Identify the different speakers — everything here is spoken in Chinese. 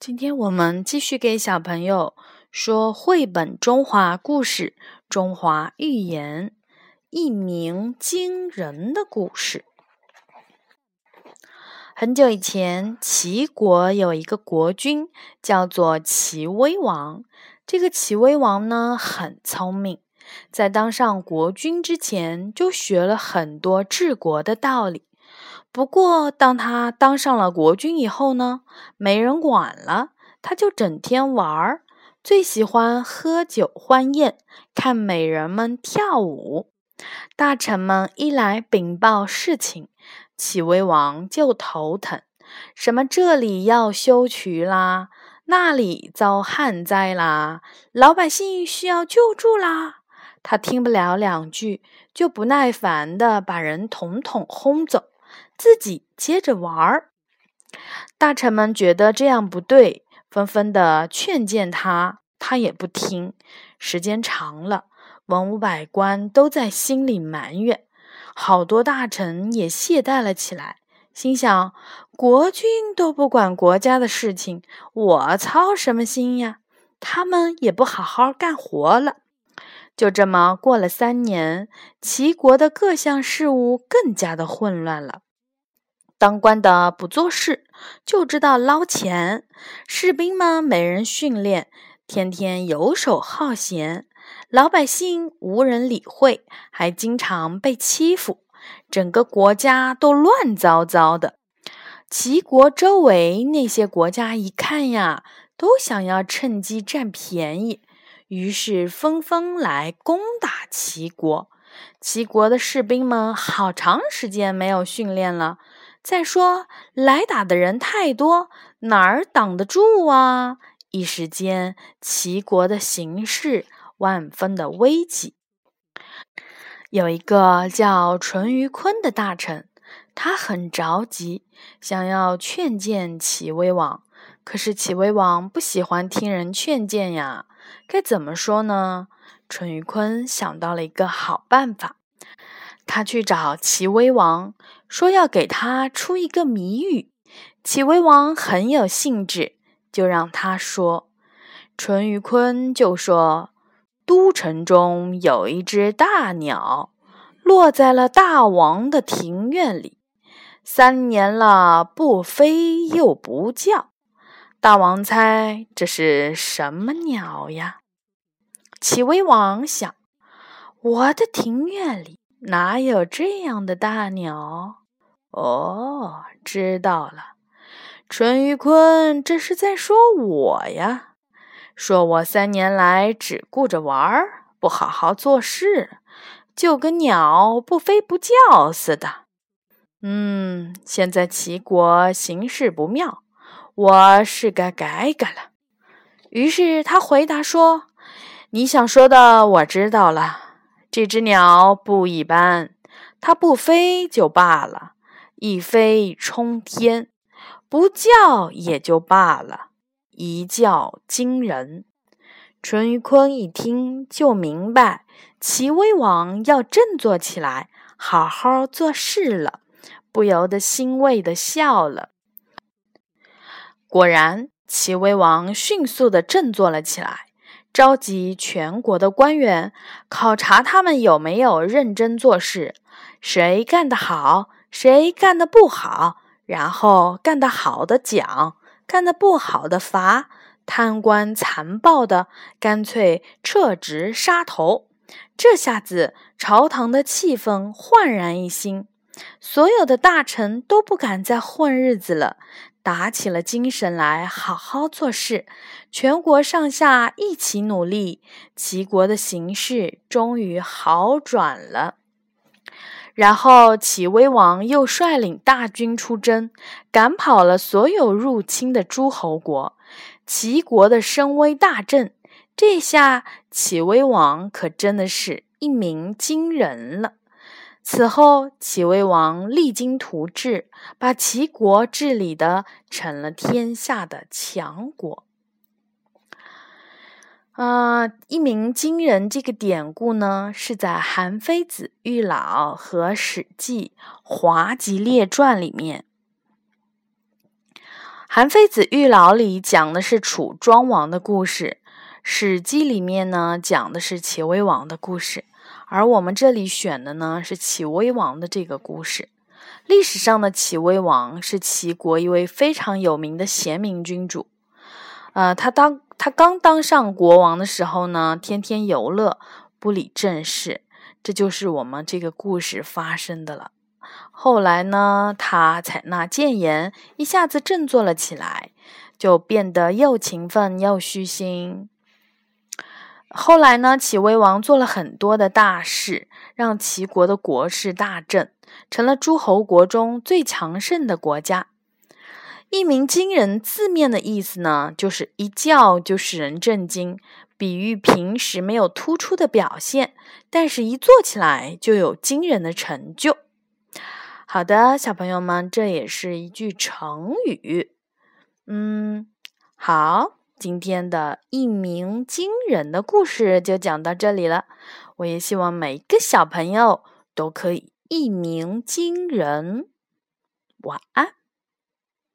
Speaker 1: 今天我们继续给小朋友说绘本中华故事《中华寓言》，一鸣惊人的故事。很久以前，齐国有一个国君，叫做齐威王。这个齐威王呢，很聪明，在当上国君之前，就学了很多治国的道理。不过，当他当上了国君以后呢，没人管了，他就整天玩儿，最喜欢喝酒欢宴，看美人们跳舞。大臣们一来禀报事情，齐威王就头疼，什么这里要修渠啦，那里遭旱灾啦，老百姓需要救助啦，他听不了两句，就不耐烦的把人统统轰走。自己接着玩儿，大臣们觉得这样不对，纷纷的劝谏他，他也不听。时间长了，文武百官都在心里埋怨，好多大臣也懈怠了起来，心想：国君都不管国家的事情，我操什么心呀？他们也不好好干活了。就这么过了三年，齐国的各项事务更加的混乱了。当官的不做事，就知道捞钱；士兵们没人训练，天天游手好闲；老百姓无人理会，还经常被欺负。整个国家都乱糟糟的。齐国周围那些国家一看呀，都想要趁机占便宜，于是纷纷来攻打齐国。齐国的士兵们好长时间没有训练了。再说，来打的人太多，哪儿挡得住啊？一时间，齐国的形势万分的危急。有一个叫淳于髡的大臣，他很着急，想要劝谏齐威王。可是齐威王不喜欢听人劝谏呀，该怎么说呢？淳于髡想到了一个好办法。他去找齐威王，说要给他出一个谜语。齐威王很有兴致，就让他说。淳于髡就说：“都城中有一只大鸟，落在了大王的庭院里，三年了不飞又不叫。大王猜这是什么鸟呀？”齐威王想：“我的庭院里。”哪有这样的大鸟？哦，知道了，淳于髡这是在说我呀，说我三年来只顾着玩，不好好做事，就跟鸟不飞不叫似的。嗯，现在齐国形势不妙，我是该改改了。于是他回答说：“你想说的，我知道了。”这只鸟不一般，它不飞就罢了，一飞冲天；不叫也就罢了，一叫惊人。淳于髡一听就明白，齐威王要振作起来，好好做事了，不由得欣慰的笑了。果然，齐威王迅速的振作了起来。召集全国的官员，考察他们有没有认真做事，谁干得好，谁干得不好，然后干得好的奖，干得不好的罚，贪官残暴的干脆撤职杀头。这下子朝堂的气氛焕然一新，所有的大臣都不敢再混日子了。打起了精神来，好好做事。全国上下一起努力，齐国的形势终于好转了。然后，齐威王又率领大军出征，赶跑了所有入侵的诸侯国，齐国的声威大振。这下，齐威王可真的是一鸣惊人了。此后，齐威王励精图治，把齐国治理的成了天下的强国。啊，一鸣惊人这个典故呢，是在《韩非子·育老》和《史记·华集列传》里面。《韩非子·育老》里讲的是楚庄王的故事，《史记》里面呢讲的是齐威王的故事，而我们这里选的呢是齐威王的这个故事。历史上的齐威王是齐国一位非常有名的贤明君主。呃，他当他刚当上国王的时候呢，天天游乐，不理政事，这就是我们这个故事发生的了。后来呢，他采纳谏言，一下子振作了起来，就变得又勤奋又虚心。后来呢，齐威王做了很多的大事，让齐国的国势大振，成了诸侯国中最强盛的国家。一鸣惊人，字面的意思呢，就是一叫就使人震惊，比喻平时没有突出的表现，但是一做起来就有惊人的成就。好的，小朋友们，这也是一句成语。嗯，好。今天的一鸣惊人的故事就讲到这里了。我也希望每一个小朋友都可以一鸣惊人。晚安。